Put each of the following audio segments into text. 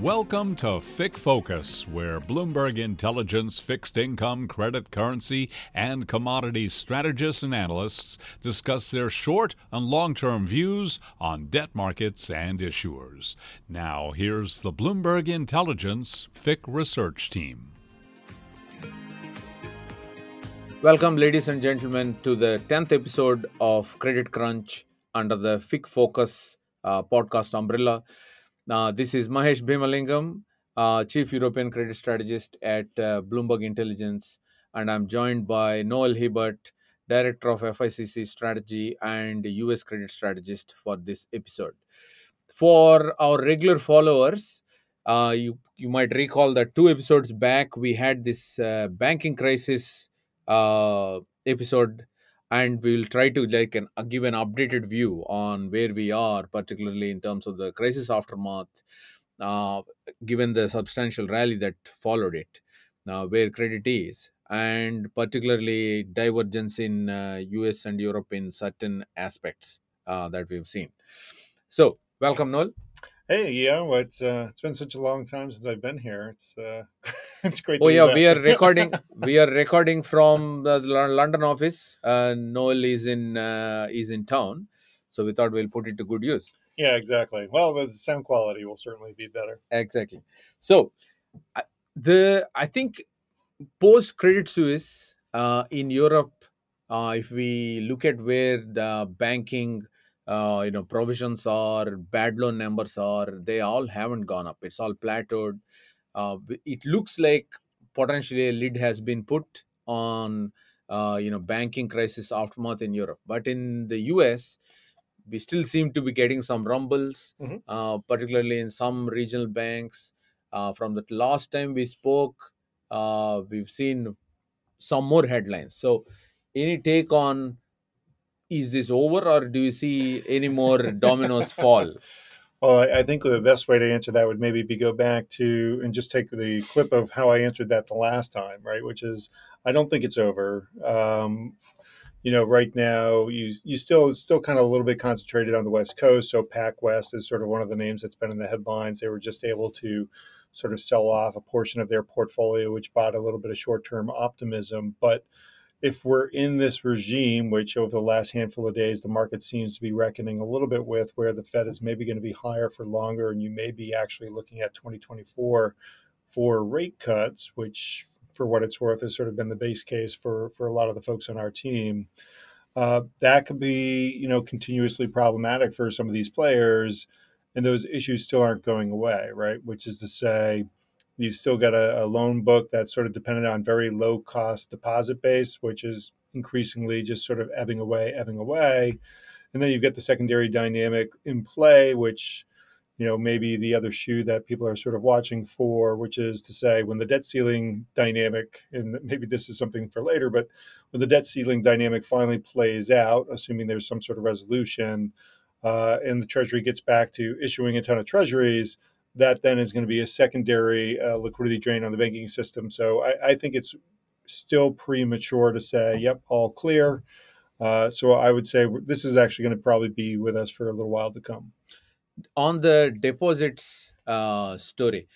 Welcome to FIC Focus, where Bloomberg Intelligence fixed income, credit, currency, and commodities strategists and analysts discuss their short and long term views on debt markets and issuers. Now, here's the Bloomberg Intelligence FIC research team. Welcome, ladies and gentlemen, to the 10th episode of Credit Crunch under the FIC Focus uh, podcast umbrella. Uh, this is Mahesh Bhimalingam, uh, Chief European Credit Strategist at uh, Bloomberg Intelligence, and I'm joined by Noel Hebert, Director of FICC Strategy and US Credit Strategist for this episode. For our regular followers, uh, you you might recall that two episodes back we had this uh, banking crisis uh, episode and we will try to like an, uh, give an updated view on where we are particularly in terms of the crisis aftermath uh, given the substantial rally that followed it uh, where credit is and particularly divergence in us uh, and europe in certain aspects uh, that we've seen. So welcome noel Hey, yeah, well, it's uh, it's been such a long time since I've been here. It's uh, it's great. Oh yeah, we are recording. we are recording from the London office. Uh, Noel is in uh, is in town, so we thought we'll put it to good use. Yeah, exactly. Well, the sound quality will certainly be better. Exactly. So, the I think post Credit Suisse uh, in Europe, uh, if we look at where the banking uh, you know provisions are bad loan numbers are they all haven't gone up. It's all plateaued. Uh, it looks like potentially a lid has been put on uh, you know banking crisis aftermath in europe. But in the us we still seem to be getting some rumbles mm-hmm. Uh, particularly in some regional banks. Uh, from the last time we spoke uh, we've seen some more headlines. So any take on is this over or do you see any more dominoes fall? Well, I think the best way to answer that would maybe be go back to and just take the clip of how I answered that the last time, right? Which is, I don't think it's over. Um, you know, right now you you still still kind of a little bit concentrated on the West Coast. So PacWest is sort of one of the names that's been in the headlines. They were just able to sort of sell off a portion of their portfolio, which bought a little bit of short term optimism, but if we're in this regime, which over the last handful of days, the market seems to be reckoning a little bit with, where the Fed is maybe going to be higher for longer, and you may be actually looking at 2024 for rate cuts, which, for what it's worth, has sort of been the base case for for a lot of the folks on our team. Uh, that could be, you know, continuously problematic for some of these players, and those issues still aren't going away, right? Which is to say, You've still got a, a loan book that's sort of dependent on very low cost deposit base, which is increasingly just sort of ebbing away, ebbing away. And then you've got the secondary dynamic in play, which you know maybe the other shoe that people are sort of watching for which is to say when the debt ceiling dynamic and maybe this is something for later but when the debt ceiling dynamic finally plays out assuming there's some sort of resolution uh, and the treasury gets back to issuing a ton of treasuries that then is going to be a secondary uh, liquidity drain on the banking system. So I, I, think it's still premature to say, yep, all clear. Uh, so I would say this is actually going to probably be with us for a little while to come. On the deposits uh, story,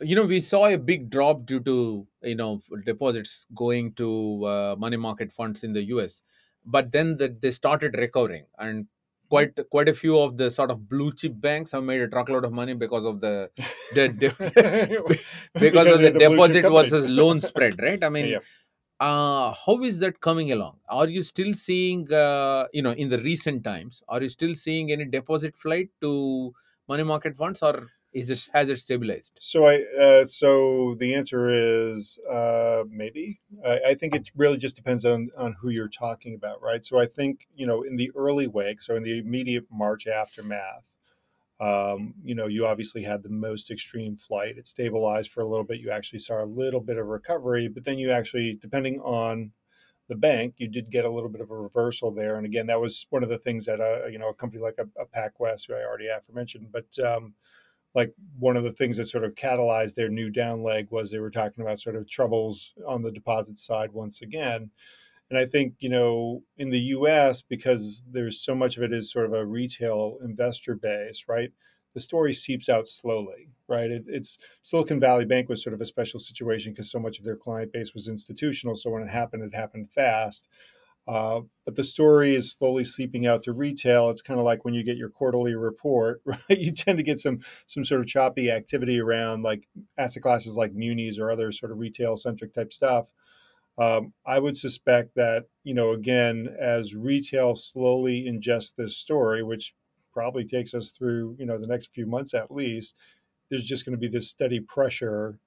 you know, we saw a big drop due to you know deposits going to uh, money market funds in the U.S. But then the, they started recovering, and quite quite a few of the sort of blue chip banks have made a truckload of money because of the, the, because, because, of the, the deposit versus loan spread right? I mean yeah. uh, how is that coming along? Are you still seeing uh, you know in the recent times are you still seeing any deposit flight to money market funds or is it has it stabilized? So I uh, so the answer is uh, maybe. I, I, think it really just depends on on who you're talking about, right? So I think you know in the early wake, so in the immediate March aftermath, um, you know, you obviously had the most extreme flight. It stabilized for a little bit. You actually saw a little bit of recovery, but then you actually, depending on the bank, you did get a little bit of a reversal there. And again, that was one of the things that uh, you know a company like a, a PacWest, who I already aforementioned, but um, like one of the things that sort of catalyzed their new down leg was they were talking about sort of troubles on the deposit side once again. And I think, you know, in the US, because there's so much of it is sort of a retail investor base, right? the story seeps out slowly, right? It, it's Silicon Valley Bank was sort of a special situation because so much of their client base was institutional. So when it happened, it happened fast. Uh, but the story is slowly seeping out to retail. It's kind of like when you get your quarterly report, right? You tend to get some some sort of choppy activity around like asset classes like munis or other sort of retail centric type stuff. Um, I would suspect that you know again as retail slowly ingests this story, which probably takes us through you know the next few months at least. There's just going to be this steady pressure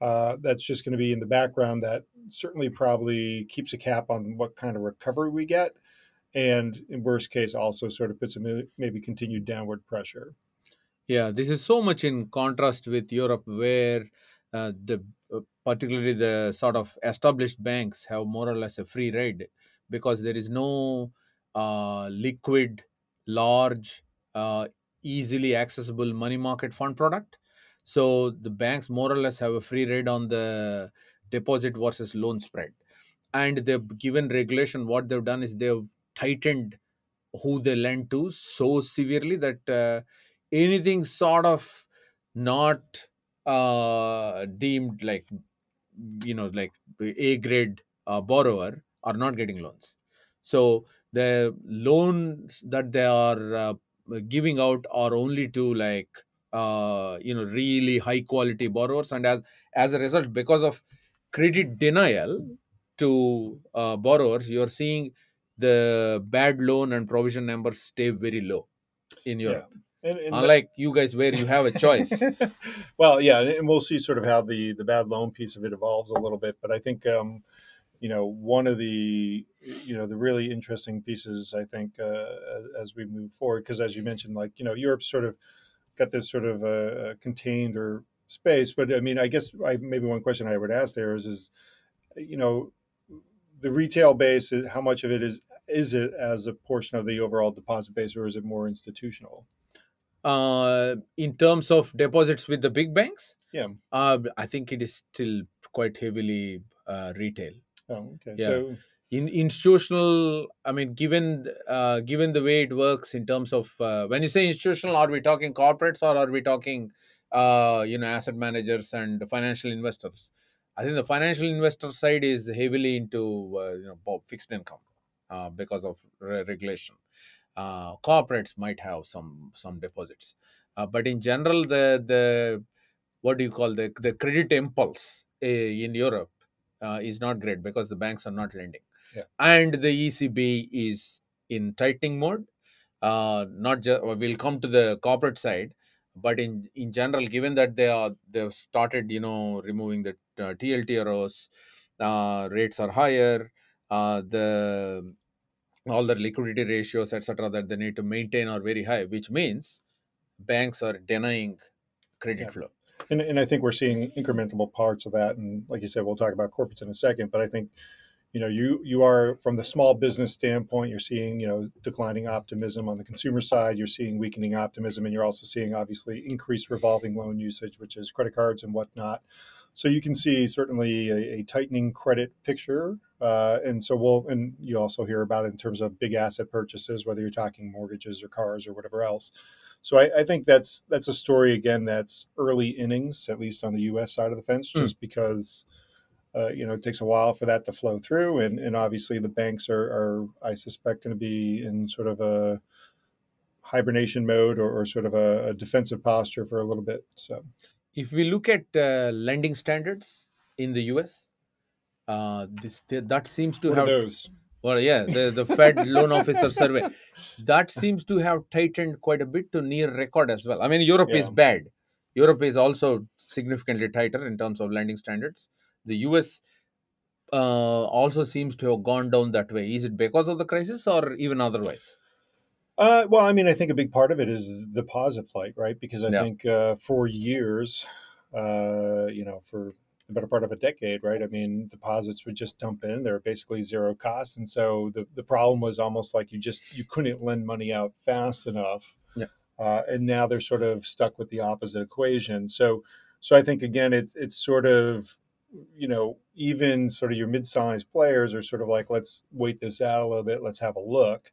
uh, that's just going to be in the background that certainly probably keeps a cap on what kind of recovery we get and in worst case also sort of puts a maybe continued downward pressure. Yeah this is so much in contrast with europe where uh, the uh, particularly the sort of established banks have more or less a free ride because there is no uh, liquid large uh, easily accessible money market fund product so the banks more or less have a free ride on the deposit versus loan spread. And they've given regulation, what they've done is they've tightened who they lend to so severely that uh, anything sort of not uh, deemed like you know like a grade uh, borrower are not getting loans so the loans that they are uh, giving out are only to like uh, you know really high quality borrowers. And as as a result because of credit denial to uh, borrowers you're seeing the bad loan and provision numbers stay very low in europe. Yeah. and, and unlike you guys where you have a choice. Well yeah and we'll see sort of how the the bad loan piece of it evolves a little bit. But i think um you know one of the you know the really interesting pieces i think uh, as we move forward because as you mentioned like you know europe's sort of got this sort of a, contained or space. But I mean, I guess I, maybe one question I would ask there is, is you know, the retail base, how much of it is is it as a portion of the overall deposit base, or is it more institutional? Uh, in terms of deposits with the big banks, yeah, uh, I think it is still quite heavily uh, retail. Oh, okay. Yeah. So in institutional i mean given uh, given the way it works in terms of uh, when you say institutional are we talking corporates or are we talking uh, you know asset managers and financial investors? I think the financial investor side is heavily into uh, you know fixed income uh, because of re- regulation. Uh, corporates might have some some deposits. But in general the the what do you call the the credit impulse eh, in europe is not great because the banks are not lending yeah. and the ECB is in tightening mode. Uh, not just we'll come to the corporate side, but in in general, given that they are they've started, you know, removing the uh, TLTROs, uh, rates are higher, uh, the all the liquidity ratios, etc., that they need to maintain are very high, which means banks are denying credit yeah. flow. And, and I think we're seeing incremental parts of that. And like you said, we'll talk about corporates in a second. But I think you know you you are from the small business standpoint you're seeing you know declining optimism on the consumer side you're seeing weakening optimism and you're also seeing obviously increased revolving loan usage which is credit cards and whatnot so you can see certainly a, a tightening credit picture uh, and so we'll and you also hear about it in terms of big asset purchases whether you're talking mortgages or cars or whatever else so I, I think that's that's a story again that's early innings at least on the us side of the fence hmm. just mm. because uh, you know, it takes a while for that to flow through, and and obviously the banks are, are I suspect, going to be in sort of a hibernation mode or, or sort of a, a, defensive posture for a little bit. So, if we look at uh, lending standards in the U.S., uh, this that seems to what have those. Well, yeah, the, the Fed loan officer survey that seems to have tightened quite a bit to near record as well. I mean, Europe yeah. is bad. Europe is also significantly tighter in terms of lending standards the US uh, also seems to have gone down that way. Is it because of the crisis or even otherwise? Uh, well, I mean, I think a big part of it is the deposit flight, right? Because I yeah. think uh, for years, uh, you know, for the better part of a decade, right? I mean, deposits would just dump in; they're basically zero cost, and so the the problem was almost like you just you couldn't lend money out fast enough. Yeah. Uh, and now they're sort of stuck with the opposite equation. So, so I think again, it's it's sort of you know, even sort of your mid-sized players are sort of like, let's wait this out a little bit, let's have a look.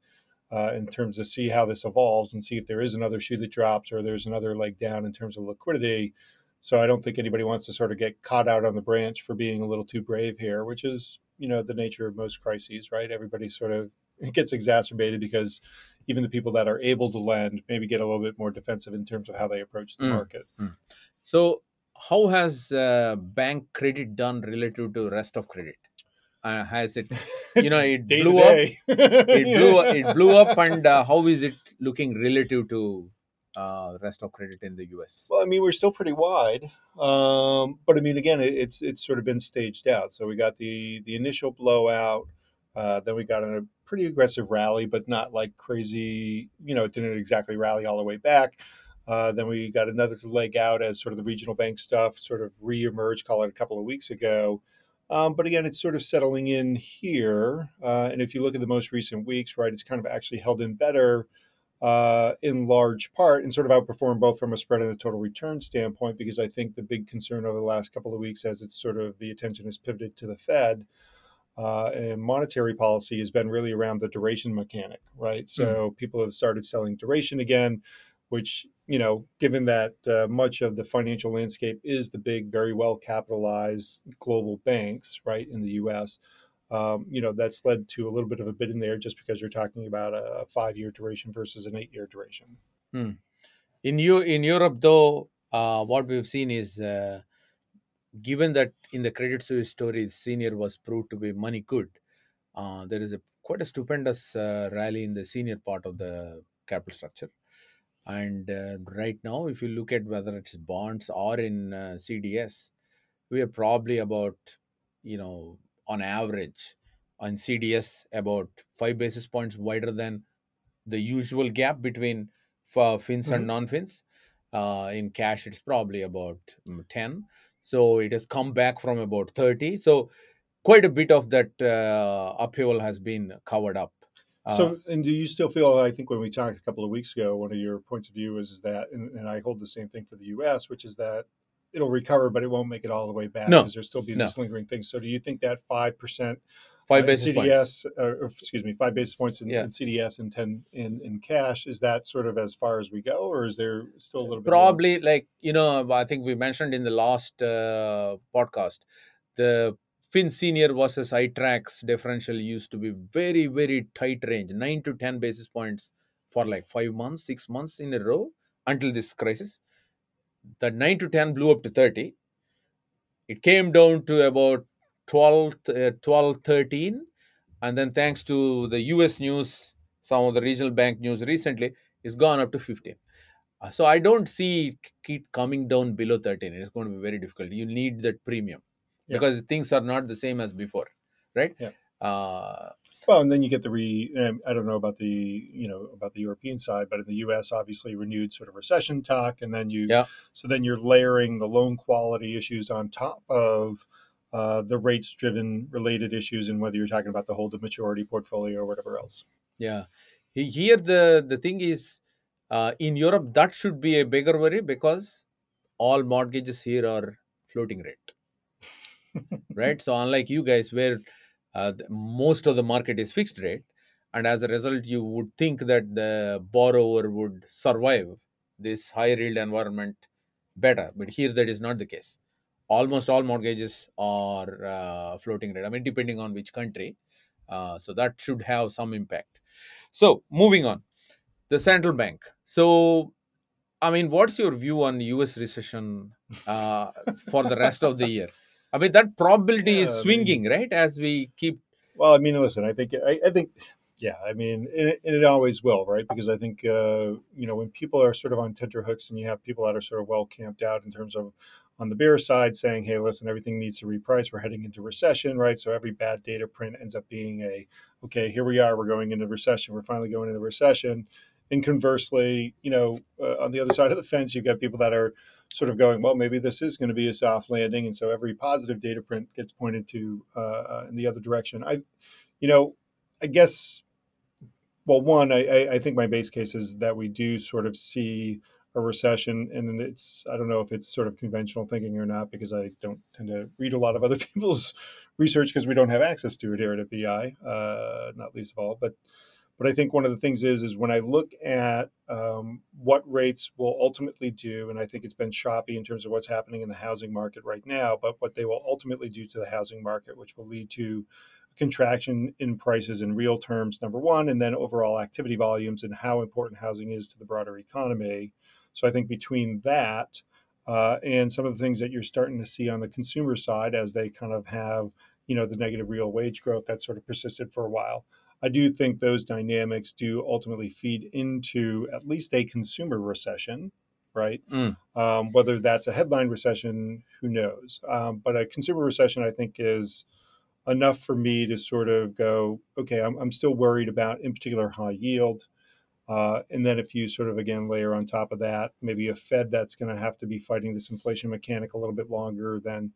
uh, in terms of see how this evolves and see if there is another shoe that drops or there's another leg down in terms of liquidity. So I don't think anybody wants to sort of get caught out on the branch for being a little too brave here, which is you know the nature of most crises, right? Everybody sort of it gets exacerbated because even the people that are able to lend maybe get a little bit more defensive in terms of how they approach the mm. market. Mm. So how has uh, bank credit done relative to rest of credit? Uh, has it, you know, it blew up. it blew it blew up, and uh, how is it looking relative to uh, rest of credit in the U.S.? Well, I mean, we're still pretty wide, um, but I mean, again, it, it's it's sort of been staged out. So we got the the initial blowout, uh, then we got a pretty aggressive rally, but not like crazy. You know, it didn't exactly rally all the way back. Uh, then we got another leg out as sort of the regional bank stuff sort of re-emerged, call it a couple of weeks ago. Um, but again, it's sort of settling in here. Uh, and if you look at the most recent weeks, right, it's kind of actually held in better uh, in large part and sort of outperformed both from a spread and a total return standpoint, because I think the big concern over the last couple of weeks, as it's sort of the attention has pivoted to the Fed, uh, and monetary policy has been really around the duration mechanic, right? So mm-hmm. people have started selling duration again, which you know, given that uh, much of the financial landscape is the big, very well capitalized global banks, right, in the U.S. Um, you know, that's led to a little bit of a bit in there just because you're talking about a five year duration versus an eight year duration. Hmm. In you in Europe, though, uh, what we've seen is uh, given that in the Credit Suisse story, senior was proved to be money good. Uh, there is a quite a stupendous uh, rally in the senior part of the capital structure and uh, right now, if you look at whether it's bonds or in uh, CDS, we are probably about, you know, on average on CDS about five basis points wider than the usual gap between fins mm-hmm. and non-fins. Uh, in cash, it's probably about mm, 10. So it has come back from about 30. So quite a bit of that uh, upheaval has been covered up so, uh, and do you still feel? I think when we talked a couple of weeks ago, one of your points of view is that, and, and I hold the same thing for the U.S., which is that it'll recover, but it won't make it all the way back no. because there'll still be no. these lingering things. So, do you think that five percent, five uh, basis CDS, points, uh, excuse me, five basis points in, yeah. in, CDS and ten in in cash, is that sort of as far as we go, or is there still a little bit? Probably, more? like you know, I think we mentioned in the last uh, podcast the Fin Senior versus iTraxx differential used to be very, very tight range, 9 to 10 basis points for like five months, six months in a row until this crisis. The 9 to 10 blew up to 30. It came down to about 12, uh, 12 13. And then, thanks to the US news, some of the regional bank news recently, it's gone up to 15. Uh, so, I don't see it coming down below 13. It's going to be very difficult. You need that premium yeah. because things are not the same as before, right? Yeah. Uh, well, and then you get the re. Um, I don't know about the you know about the European side, but in the U.S., obviously renewed sort of recession talk, and then you yeah. so then you're layering the loan quality issues on top of uh, the rates driven related issues, and whether you're talking about the hold to maturity portfolio or whatever else. Yeah, here the the thing is uh, in Europe that should be a bigger worry because all mortgages here are floating rate right? So unlike you guys, where uh, most of the market is fixed rate, and as a result, you would think that the borrower would survive this high yield environment better, but here that is not the case. Almost all mortgages are uh, floating rate. I mean, depending on which country, uh, so that should have some impact. So moving on, the central bank. So I mean, what's your view on U.S. recession uh, for the rest of the year? I mean, that probability yeah, is swinging, I mean, right? As we keep. Well, I mean, listen, I think, I, I think, yeah, I mean, it, it, always will, right? Because I think, uh, you know, when people are sort of on tenterhooks and you have people that are sort of well camped out in terms of on the bear side saying, hey, listen, everything needs to reprice. We're heading into recession, right? So every bad data print ends up being a, okay, here we are. We're going into recession. We're finally going into recession. And conversely, you know, uh, on the other side of the fence, you've got people that are, sort of going, well, maybe this is going to be a soft landing, and so every positive data print gets pointed to uh, uh, in the other direction. I, you know, I guess, well, one, I, I think my base case is that we do sort of see a recession, and it's I don't know if it's sort of conventional thinking or not because I don't tend to read a lot of other people's research because we don't have access to it here at BI, uh, not least of all, but But I think one of the things is is when I look at um, what rates will ultimately do, and I think it's been choppy in terms of what's happening in the housing market right now, but what they will ultimately do to the housing market, which will lead to contraction in prices in real terms, number one, and then overall activity volumes and how important housing is to the broader economy. So I think between that uh, and some of the things that you're starting to see on the consumer side as they kind of have, you know, the negative real wage growth that sort of persisted for a while. I do think those dynamics do ultimately feed into at least a consumer recession, right? Mm. Um, whether that's a headline recession, who knows? Um, but a consumer recession, I think, is enough for me to sort of go, okay, I'm, I'm still worried about, in particular, high yield. Uh, and then if you sort of again layer on top of that, maybe a Fed that's going to have to be fighting this inflation mechanic a little bit longer than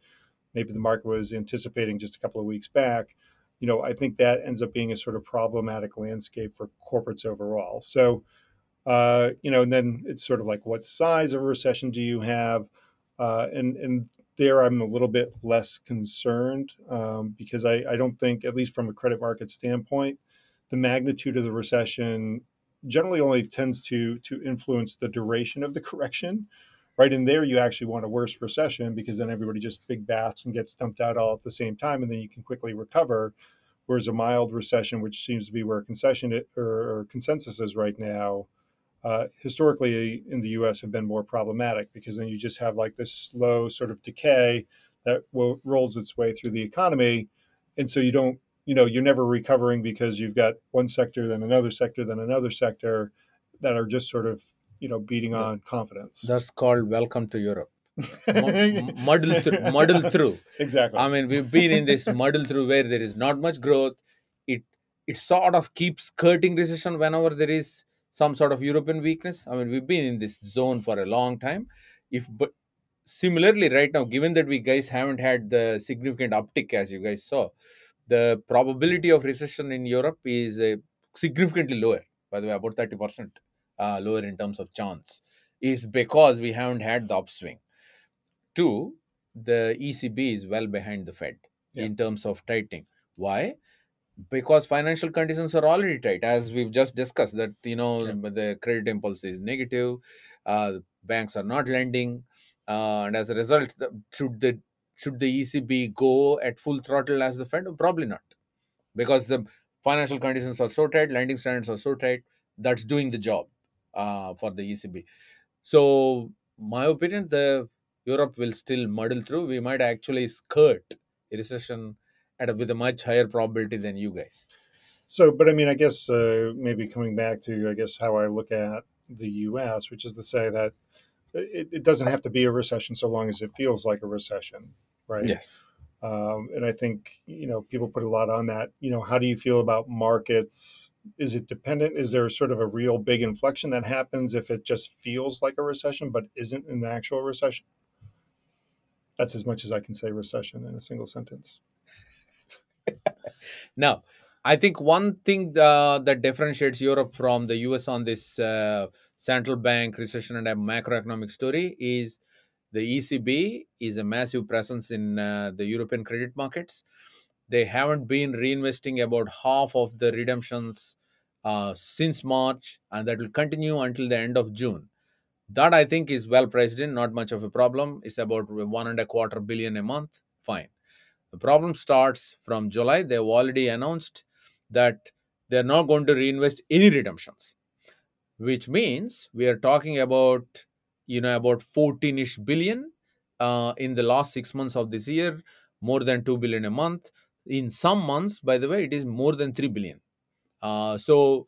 maybe the market was anticipating just a couple of weeks back, you know, I think that ends up being a sort of problematic landscape for corporates overall. So, uh, you know, and then it's sort of like what size of a recession do you have? Uh, and and there I'm a little bit less concerned um, because I, I don't think, at least from a credit market standpoint, the magnitude of the recession generally only tends to to influence the duration of the correction right in there you actually want a worse recession because then everybody just big baths and gets dumped out all at the same time and then you can quickly recover. Whereas a mild recession which seems to be where concession or, consensus is right now uh, historically in the us have been more problematic because then you just have like this slow sort of decay that rolls its way through the economy. And so you don't you know you're never recovering because you've got one sector then another sector then another sector that are just sort of you know beating on confidence. That's called welcome to europe. Muddle through muddle through. Exactly. I mean we've been in this muddle through where there is not much growth. It it sort of keeps skirting recession whenever there is some sort of european weakness. I mean we've been in this zone for a long time. If but similarly right now given that we guys haven't had the significant uptick as you guys saw the probability of recession in Europe is uh, significantly lower, by the way, about 30% uh, lower in terms of chance, is because we haven't had the upswing. Two, the ECB is well behind the Fed yeah. in terms of tightening. Why? Because financial conditions are already tight, as we've just discussed. That you know yeah. the credit impulse is negative, uh, banks are not lending, uh, and as a result, should the should the ECB go at full throttle as the Fed? Probably not, because the financial conditions are so tight, lending standards are so tight. That's doing the job uh, for the ECB. So, my opinion, the Europe will still muddle through. We might actually skirt a recession at a, with a much higher probability than you guys. So, but I mean, I guess uh, maybe coming back to I guess how I look at the U.S., which is to say that it, it, doesn't have to be a recession so long as it feels like a recession right? Yes. Um, and I think you know people put a lot on that. You know, how do you feel about markets? Is it dependent? Is there sort of a real big inflection that happens if it just feels like a recession but isn't an actual recession? That's as much as I can say recession in a single sentence. now, I think one thing uh, that differentiates Europe from the US on this uh, central bank recession and a macroeconomic story is the ECB is a massive presence in uh, the European credit markets. They haven't been reinvesting about half of the redemptions uh, since March, and that will continue until the end of June. That I think is well priced in, not much of a problem. It's about one and a quarter billion a month. Fine. The problem starts from July. They've already announced that they're not going to reinvest any redemptions, which means we are talking about you know about 14ish billion uh, in the last six months of this year more than 2 billion a month in some months by the way it is more than 3 billion. Uh, so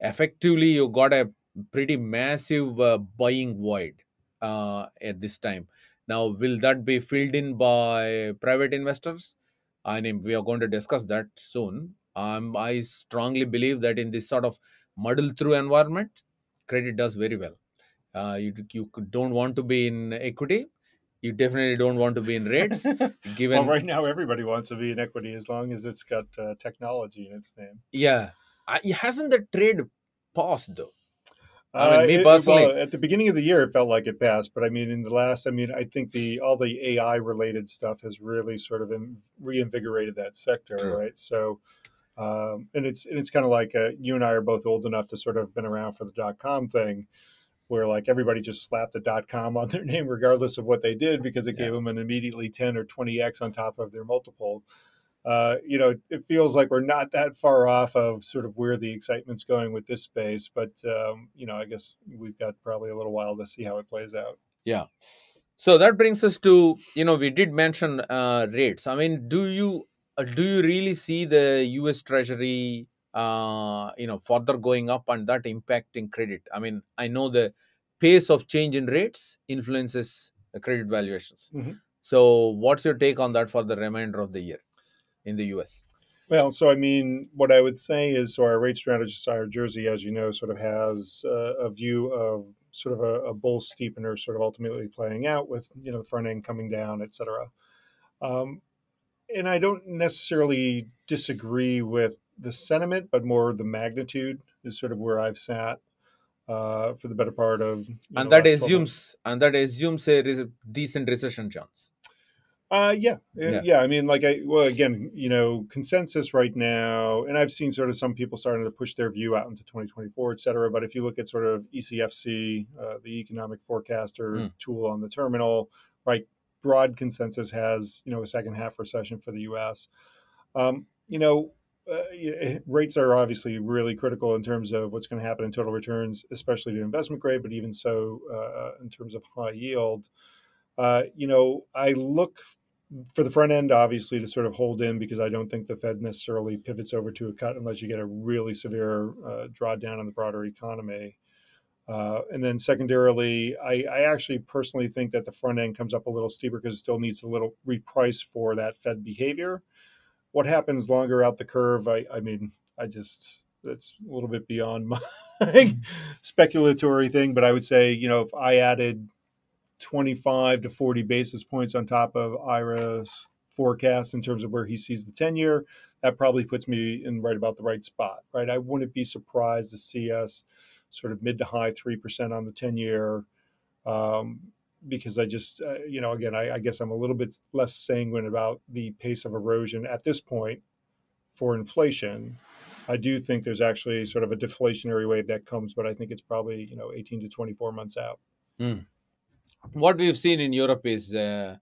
effectively you got a pretty massive uh, buying void uh, at this time. Now will that be filled in by private investors? I mean we are going to discuss that soon. Um, i strongly believe that in this sort of muddle through environment credit does very well. Uh, you you don't want to be in equity you definitely don't want to be in rates given well, right now everybody wants to be in equity as long as it's got uh, technology in its name yeah uh, hasn't the trade paused though I mean, me uh, personally, well, at the beginning of the year, it felt like it passed, but I mean, in the last, I mean, I think the all the AI related stuff has really sort of in, reinvigorated that sector, True. right? So, Um, and it's and it's kind of like uh, you and I are both old enough to sort of been around for the dot com thing, where like everybody just slapped the dot com on their name regardless of what they did because it Yeah. gave them an immediately ten or twenty x on top of their multiple. Uh, you know, it feels like we're not that far off of sort of where the excitement's going with this space, but um, you know, I guess we've got probably a little while to see how it plays out. Yeah. So that brings us to you know we did mention uh, rates. I mean, do you uh, do you really see the U.S. Treasury uh, you know further going up and that impacting credit? I mean, I know the pace of change in rates influences the credit valuations. Mhm. So, what's your take on that for the remainder of the year in the U.S.? Well, so I mean, what I would say is, so our rate strategist, Ira Jersey, as you know, sort of has uh, a view of sort of a, a bull steepener, sort of ultimately playing out with you know the front end coming down, et cetera. Um, and I don't necessarily disagree with the sentiment, but more the magnitude is sort of where I've sat uh, for the better part of. And know, that last 12 months. assumes and that assumes a res- decent recession chance. Uh, yeah, yeah, Yeah. yeah. I mean, like, I well, again, you know, consensus right now, and I've seen sort of some people starting to push their view out into 2024, et cetera. But if you look at sort of ECFC, uh, the economic forecaster Mm. tool on the terminal, right, broad consensus has you know a second half recession for the U.S. Um, you know, uh, rates are obviously really critical in terms of what's going to happen in total returns, especially to investment grade, but even so uh, in terms of high yield. Uh, you know, I look for the front end, obviously, to sort of hold in because I don't think the Fed necessarily pivots over to a cut unless you get a really severe uh, drawdown on the broader economy. Uh, and then secondarily, I, I actually personally think that the front end comes up a little steeper because it still needs a little reprice for that Fed behavior. What happens longer out the curve? I, I mean, I just that's a little bit beyond my speculatory thing, but I would say, you know, if I added 25 to 40 basis points on top of Ira's forecast in terms of where he sees the 10 year, that probably puts me in right about the right spot, right? I wouldn't be surprised to see us sort of mid to high 3% on the 10 year. Um, because I just, uh, you know, again, I, I guess I'm a little bit less sanguine about the pace of erosion at this point for inflation. I do think there's actually sort of a deflationary wave that comes, but I think it's probably, you know, 18 to 24 months out. what we've seen in Europe is uh,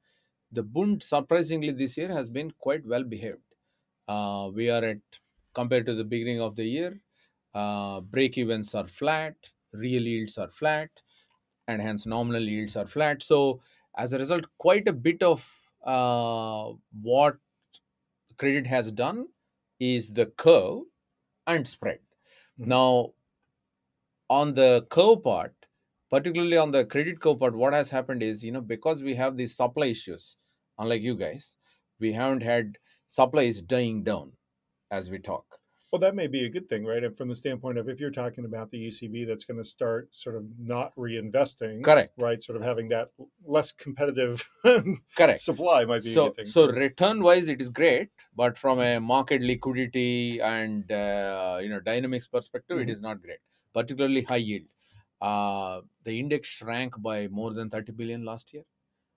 the Bund surprisingly this year has been quite well behaved. Uh, we are at compared to the beginning of the year, uh, break evens are flat, real yields are flat, and hence nominal yields are flat. So as a result, quite a bit of uh, what credit has done is the curve and spread. Mhm. Now, on the curve part, particularly on the credit curve part, what has happened is, you know, because we have these supply issues, unlike you guys, we haven't had supply is dying down as we talk. Well, that may be a good thing, right? And from the standpoint of if you're talking about the ECB that's going to start sort of not reinvesting, Correct. right? Sort of having that less competitive Correct. supply might be a So, good thing. so return wise, it is great, but from a market liquidity and uh, you know dynamics perspective, it Mhm. is not great. Particularly high yield. Uh, the index shrank by more than 30 billion last year,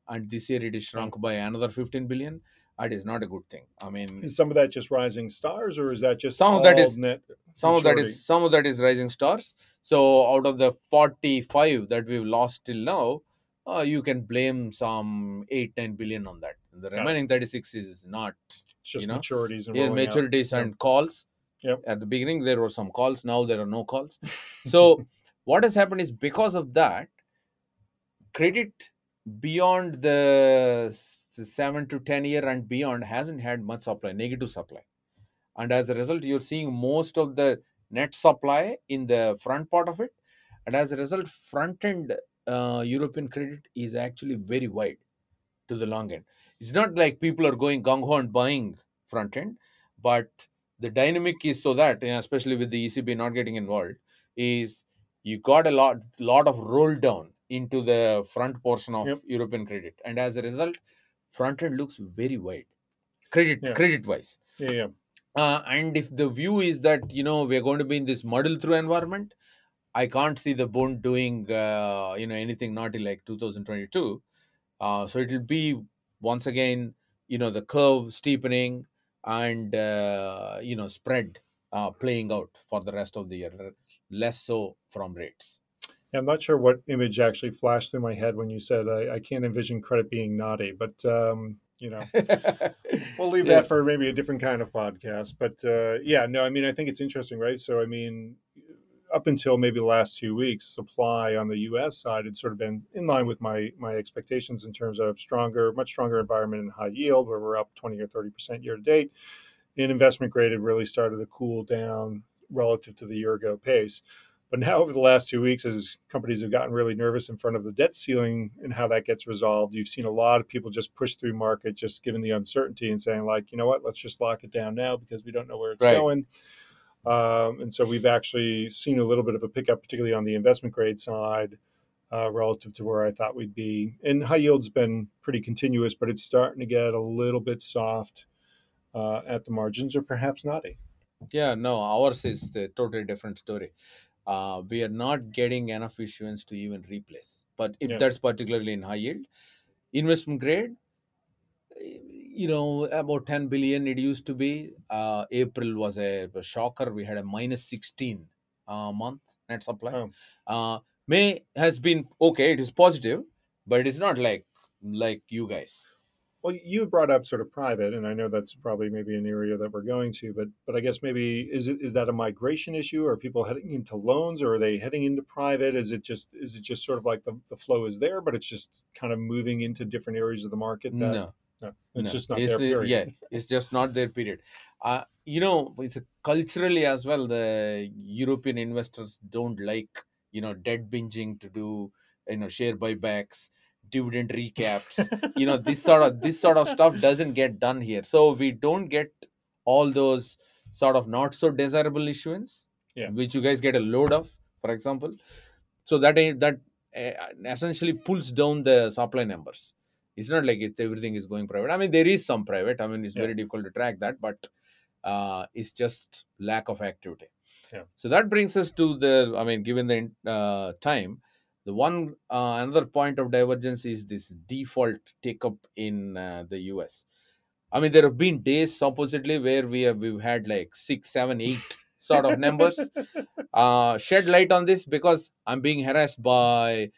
and this year it is shrunk by another 15 billion. That is not a good thing. I mean, is some of that just rising stars, or is that just Some of that is net? some of that is some of that is rising stars. So out of the 45 that we've lost till now, uh, you can blame some 8 9 billion on that. The remaining 36 is not It's just you know, maturities and yeah, rolling out. maturities Yep. calls. Yep. At the beginning, there were some calls. Now there are no calls. So what has happened is because of that, credit beyond the seven to ten year and beyond hasn't had much supply, negative supply, and as a result, you're seeing most of the net supply in the front part of it, and as a result, front end uh, European credit is actually very wide to the long end. It's not like people are going gung ho and buying front end, but the dynamic is so that, especially with the ECB not getting involved, is you got a lot lot of roll down into the front portion of Yep. European credit, and as a result, front end looks very wide, credit Yeah. credit wise. Yeah, yeah. Uh, and if the view is that you know we're going to be in this muddle through environment, I can't see the bond doing uh, you know anything naughty like 2022. Uh, so it will be once again you know the curve steepening, and uh, you know spread uh, playing out for the rest of the year, less so from rates. I'm not sure what image actually flashed through my head when you said I, I can't envision credit being naughty, but um, you know, we'll leave Yeah. that for maybe a different kind of podcast. But uh, yeah, no, I mean, I think it's interesting, right? So, I mean, up until maybe the last two weeks, supply on the U.S. side had sort of been in line with my my expectations in terms of stronger, much stronger environment in high yield, where we're up 20 or 30 percent year to date. In investment grade, it really started to cool down relative to the year ago pace. But now, over the last two weeks, as companies have gotten really nervous in front of the debt ceiling and how that gets resolved, you've seen a lot of people just push through market, just given the uncertainty and saying, like, you know what, let's just lock it down now because we don't know where it's Right. going. Um, and so we've actually seen a little bit of a pickup, particularly on the investment grade side, uh, relative to where I thought we'd be. And high yield's been pretty continuous, but it's starting to get a little bit soft uh, at the margins, or perhaps naughty. Yeah, no, ours is a totally different story. Uh, we are not getting enough issuance to even replace. But if Yeah. that's particularly in high yield, investment grade, you know, about 10 billion it used to be. Uh, April was a, a shocker. We had a minus 16 uh, month net supply. Oh. Uh, May has been okay. It is positive, but it is not like like you guys. Well, you brought up sort of private, and I know that's probably maybe an area that we're going to, but but I guess maybe is it is that a migration issue? Are people heading into loans, or are they heading into private? Is it just is it just sort of like the, the flow is there, but it's just kind of moving into different areas of the market? That, no. no, it's No, just not it's there. the- Period. Yeah, it's just not there period. Uh, you know, it's a, culturally as well. The European investors don't like you know debt binging to do you know share buybacks, dividend recaps. you know this sort of this sort of stuff doesn't get done here. So we don't get all those sort of not so desirable issuance, Yeah. which you guys get a load of, for example. So that that uh, essentially pulls down the supply numbers it's not like it's everything is going private i mean there is some private i mean it's Yeah. very difficult to track that but uh, it's just lack of activity Yeah. so that brings us to the i mean given the uh, time the one uh, another point of divergence is this default take up in uh, the us i mean there have been days supposedly where we have we've had like six seven eight sort of numbers uh, shed light on this because I'm being harassed by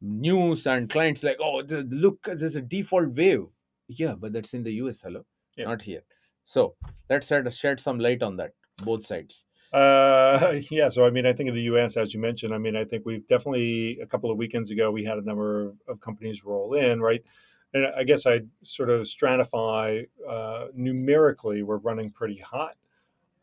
news and clients like, oh, th- look, there's a default wave. Yeah, but that's in the US, hello, Yeah. not here. So let's shed, shed some light on that, both sides. Uh, yeah. So, I mean, I think in the U.S., as you mentioned, I mean, I think we've definitely a couple of weekends ago we had a number of, of companies roll in, right? And I guess I'd sort of stratify uh, numerically. We're running pretty hot,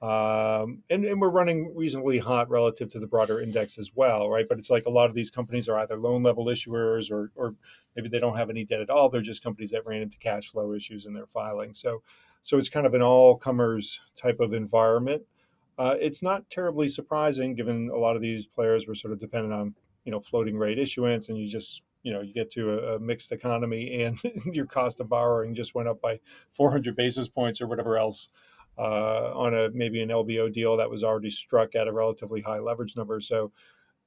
um, and and we're running reasonably hot relative to the broader index as well, right? But it's like a lot of these companies are either loan level issuers or or maybe they don't have any debt at all. They're just companies that ran into cash flow issues in their filing. So, so it's kind of an all comers type of environment. Uh, it's not terribly surprising given a lot of these players were sort of dependent on you know floating rate issuance and you just you know you get to a, a mixed economy and your cost of borrowing just went up by 400 basis points or whatever else uh, on a maybe an LBO deal that was already struck at a relatively high leverage number. So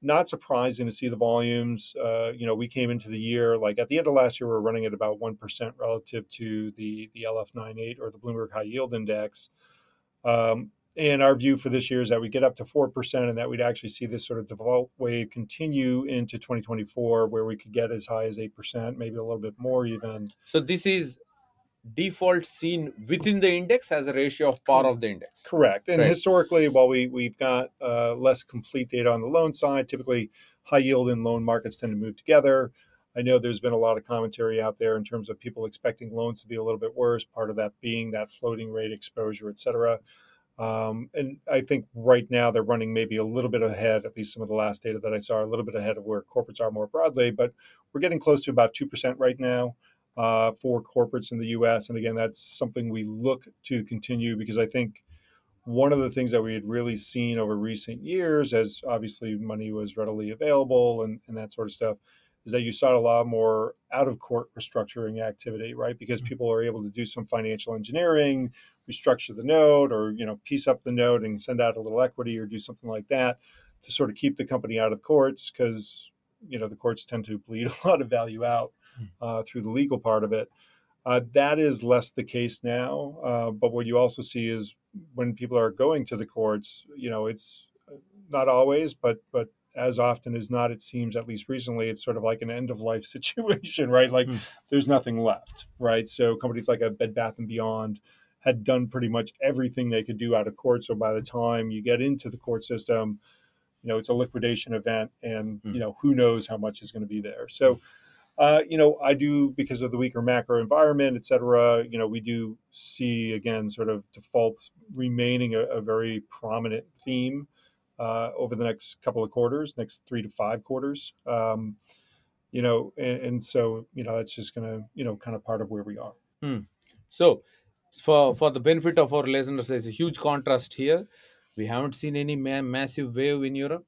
not surprising to see the volumes. Uh, you know we came into the year like at the end of last year we were running at about 1% relative to the the LF98 or the Bloomberg High Yield Index. Um, and our view for this year is that we get up to 4% and that we'd actually see this sort of default wave continue into 2024 where we could get as high as 8%, maybe a little bit more even. So this is default seen within the index as a ratio of par of the index. Correct. And Right. historically, while we, we've got uh, less complete data on the loan side, typically high yield and loan markets tend to move together. I know there's been a lot of commentary out there in terms of people expecting loans to be a little bit worse, part of that being that floating rate exposure, et cetera. Um, and I think right now they're running maybe a little bit ahead, at least some of the last data that I saw, a little bit ahead of where corporates are more broadly. But we're getting close to about 2% right now uh, for corporates in the US. And again, that's something we look to continue because I think one of the things that we had really seen over recent years, as obviously money was readily available and, and that sort of stuff, is that you saw a lot more out of court restructuring activity, right? Because people are able to do some financial engineering, restructure the note, or you know, piece up the note and send out a little equity, or do something like that to sort of keep the company out of courts, because you know the courts tend to bleed a lot of value out uh, through the legal part of it. Uh, that is less the case now. Uh, but what you also see is when people are going to the courts, you know, it's not always, but but as often as not, it seems at least recently, it's sort of like an end of life situation, right? Like mm. there's nothing left, right? So companies like a Bed Bath and Beyond had done pretty much everything they could do out of court. So by the time you get into the court system, you know it's a liquidation event, and mm. you know who knows how much is going to be there. So. Uh, you know, I do because of the weaker macro environment, et cetera. You know, we do see again sort of defaults remaining a, a very prominent theme uh, over the next couple of quarters, next three to five quarters. Um, you know, and, and, so you know that's just going to you know kind of part of where we are. Hmm. So, for for the benefit of our listeners, there's a huge contrast here. We haven't seen any ma- massive wave in Europe.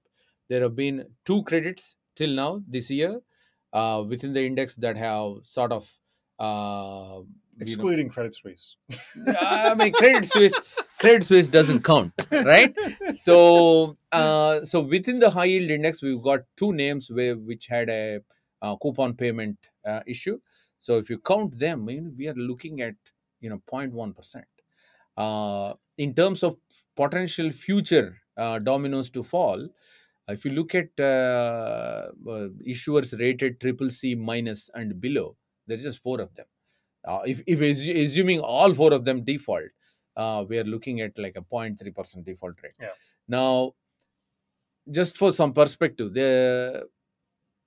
There have been two credits till now this year uh, within the index that have sort of uh, excluding know, Credit Suisse. I mean, Credit Suisse, Credit Suisse doesn't count, right? So, uh, so within the high yield index, we've got two names where which had a uh, coupon payment uh, issue. So, if you count them, you know, we are looking at you know 0.1 percent. Uh, in terms of potential future uh, dominoes to fall, if you look at uh, issuers rated triple C minus and below, there's just four of them uh, if, if assuming all four of them default, uh, we are looking at like a 0.3% default rate. Yeah. Now, just for some perspective, the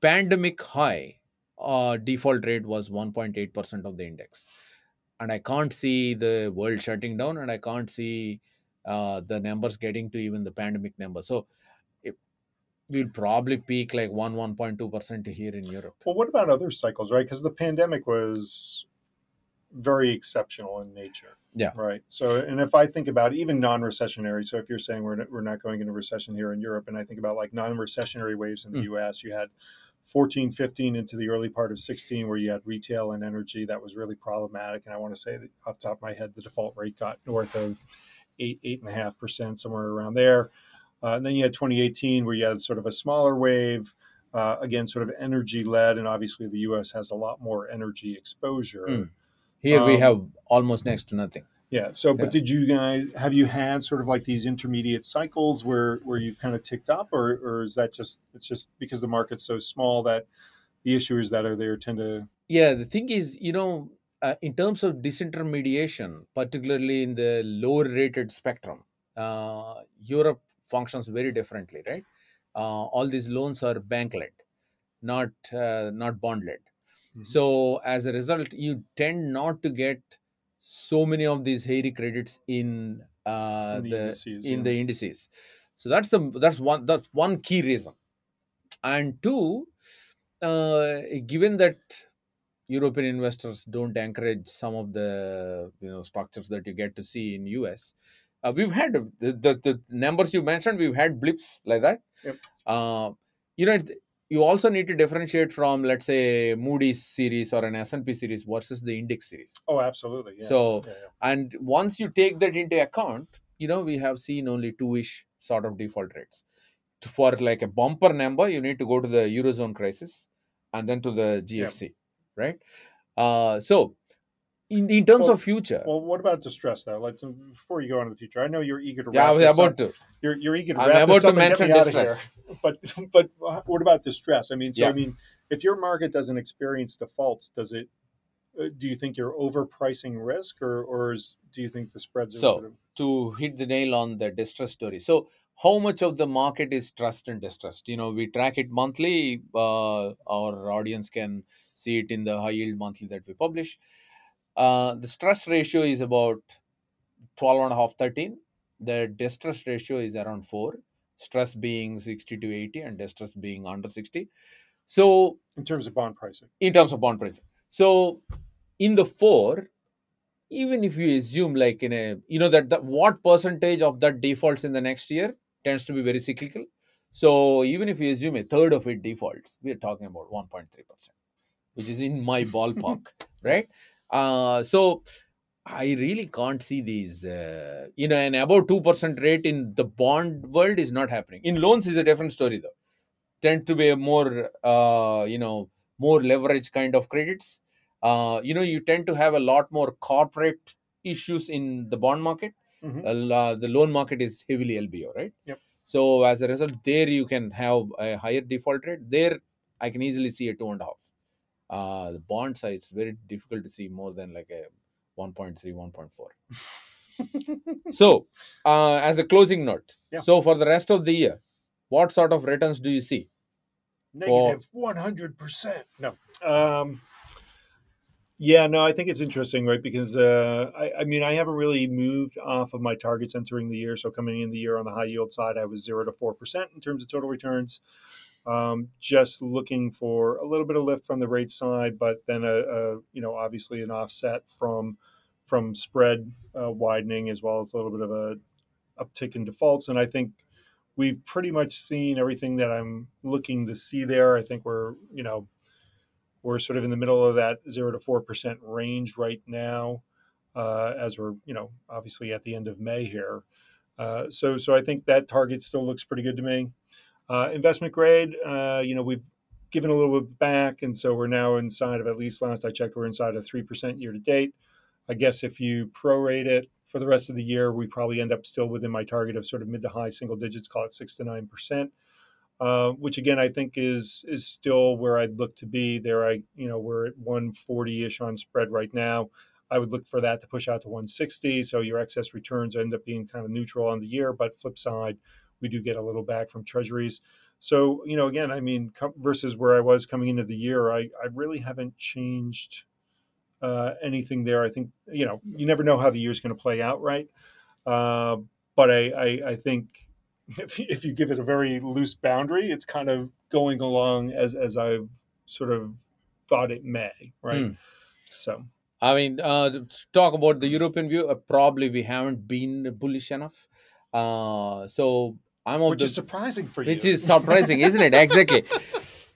pandemic high uh, default rate was 1.8% of the index. And I can't see the world shutting down, and I can't see uh, the numbers getting to even the pandemic number. So, we'll probably peak like 1 1.2% here in Europe. Well, what about other cycles, right? Because the pandemic was very exceptional in nature. Yeah. Right. So, and if I think about even non-recessionary, so if you're saying we're not, we're not going into recession here in Europe, and I think about like non-recessionary waves in the mm. U.S., you had 14, 15 into the early part of 16, where you had retail and energy that was really problematic. And I want to say that off the top of my head, the default rate got north of eight, eight and a half percent, somewhere around there. Uh, and then you had 2018, where you had sort of a smaller wave. Uh, again, sort of energy led, and obviously the U.S. has a lot more energy exposure. Mm. Here um, we have almost next to nothing. Yeah. So, but yeah. did you guys have you had sort of like these intermediate cycles where where you kind of ticked up, or or is that just it's just because the market's so small that the issuers that are there tend to? Yeah. The thing is, you know, uh, in terms of disintermediation, particularly in the lower rated spectrum, uh, Europe functions very differently, right? Uh, all these loans are bank led, not uh, not bond led. Mm-hmm. So as a result, you tend not to get so many of these hairy credits in, uh, in the, the, indices, in yeah. the indices. So that's the that's one that's one key reason. And two, uh, given that European investors don't encourage some of the you know structures that you get to see in US. Uh, we've had the, the, the numbers you mentioned. We've had blips like that. Yep. Uh, you know, you also need to differentiate from let's say moody's series or an s&p series versus the index series. Oh absolutely. Yeah. so yeah, yeah. and once you take that into account you know we have seen only two-ish sort of default rates. For like a bumper number you need to go to the eurozone crisis and then to the gfc right? Uh, so in, in terms well, of future. Well, what about distress though? Like before you go on to the future, I know you're eager to. Yeah, I was about up. to. You're, you're eager to wrap I'm about to up mention me distress. out of here. But but what about distress? I mean, so yeah. I mean, if your market doesn't experience defaults, does it? Uh, do you think you're overpricing risk, or or is, do you think the spreads are so sort of... to hit the nail on the distress story? So how much of the market is trust and distrust? You know, we track it monthly. Uh, our audience can see it in the high yield monthly that we publish uh, the stress ratio is about 12 and a half 13 the distress ratio is around 4 stress being 60 to 80 and distress being under 60 so in terms of bond pricing. in terms of bond pricing. So in the 4 even if you assume like in a you know that the, what percentage of that defaults in the next year tends to be very cyclical. So even if you assume a third of it defaults we are talking about 1.3% which is in my ballpark right uh, so I really can't see these, uh, you know, an about 2% rate in the bond world is not happening. In loans is a different story though. Tend to be a more, uh, you know, more leverage kind of credits. uh, you know you tend to have a lot more corporate issues in the bond market Mhm. uh, the loan market is heavily lbo right Yep. so as a result there you can have a higher default rate there i can easily see a two and a half uh, the bond side it's very difficult to see more than like a 1.3 1.4 so uh, as a closing note Yeah. so for the rest of the year what sort of returns do you see Negative Negative one hundred percent. No. Um, yeah, no, I think it's interesting, right? Because uh, I, I mean, I haven't really moved off of my targets entering the year. So coming in the year on the high yield side, I was zero to four percent in terms of total returns. Um, just looking for a little bit of lift from the rate side, but then a, a you know obviously an offset from from spread uh, widening as well as a little bit of a uptick in defaults. And I think we've pretty much seen everything that I'm looking to see there. I think we're, you know, we're sort of in the middle of that zero to four percent range right now, uh, as we're, you know, obviously at the end of May here. Uh, so, so I think that target still looks pretty good to me. Uh, investment grade, uh, you know, we've given a little bit back, and so we're now inside of at least last I checked, we're inside of three percent year to date. I guess if you prorate it for the rest of the year, we probably end up still within my target of sort of mid to high single digits, call it six to nine percent, uh, which again I think is is still where I'd look to be. There, I you know we're at one forty ish on spread right now. I would look for that to push out to 160. So your excess returns end up being kind of neutral on the year. But flip side, we do get a little back from treasuries. So you know, again, I mean, versus where I was coming into the year, I I really haven't changed uh, anything there. I think you know you never know how the year's going to play out, right? Uh, but I, I, I think if, if you give it a very loose boundary, it's kind of going along as as I've sort of thought it may, right? Hmm. So I mean, uh, talk about the European view, uh, probably we haven't been bullish enough. Uh, so I'm of which the is surprising for you. which is surprising, isn't it? Exactly.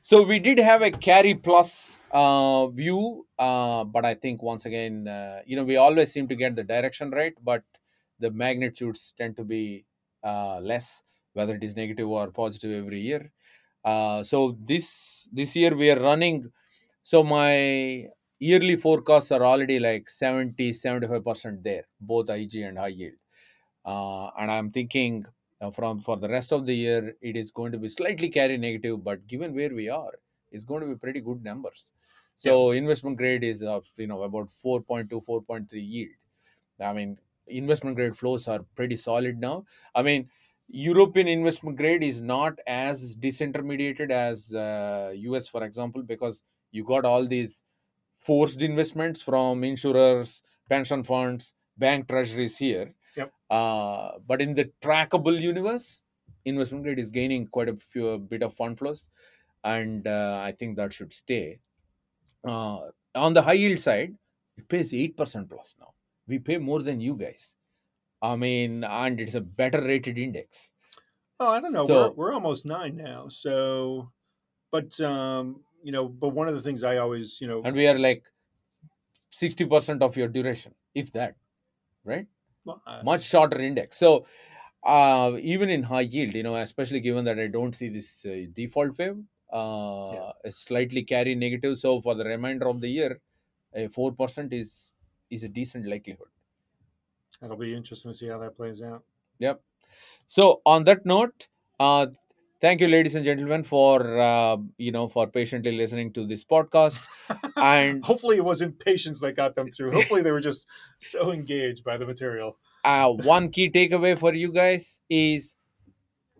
So we did have a carry plus uh, view, uh, but I think once again, uh, you know, we always seem to get the direction right, but the magnitudes tend to be uh, less, whether it is negative or positive every year. Uh, so this this year we are running. So my yearly forecasts are already like 70 75% there both ig and high yield uh, and i'm thinking uh, from for the rest of the year it is going to be slightly carry negative but given where we are it's going to be pretty good numbers. So investment grade is of you know about 4.2 4.3 yield. I mean investment grade flows are pretty solid now. I mean european investment grade is not as disintermediated as uh, us for example because you got all these forced investments from insurers pension funds bank treasuries here Yep. uh, but in the trackable universe investment grade is gaining quite a few a bit of fund flows and uh, i think that should stay uh, on the high yield side it pays 8% plus now we pay more than you guys i mean and it's a better rated index Oh, I don't know. So- we're, we're almost nine now. So, but um, you know, but one of the things I always, you know, and we are like 60% of your duration if that right much shorter index. So uh, even in high yield, you know, especially given that I don't see this uh, default wave, uh, Yeah. slightly carry negative. So for the remainder of the year, a four percent is is a decent likelihood. it'll be interesting to see how that plays out. Yep. So on that note, uh, thank you, ladies and gentlemen, for uh, you know for patiently listening to this podcast. And- hopefully, it wasn't patience that got them through. Hopefully, they were just so engaged by the material. uh, one key takeaway for you guys is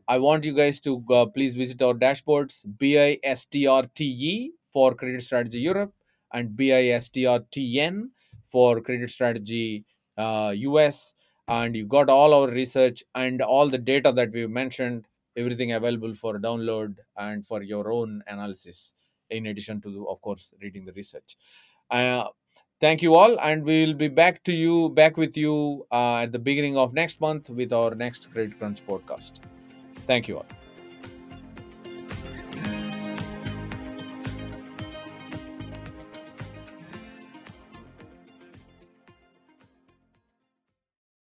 I want you guys to uh, please visit our dashboards BISTRTE for Credit Strategy Europe and BISTRTN for Credit Strategy uh, US. And you got all our research and all the data that we mentioned, everything available for download and for your own analysis, in addition to, of course, reading the research. Uh, thank you all and we'll be back to you back with you uh, at the beginning of next month with our next credit crunch podcast thank you all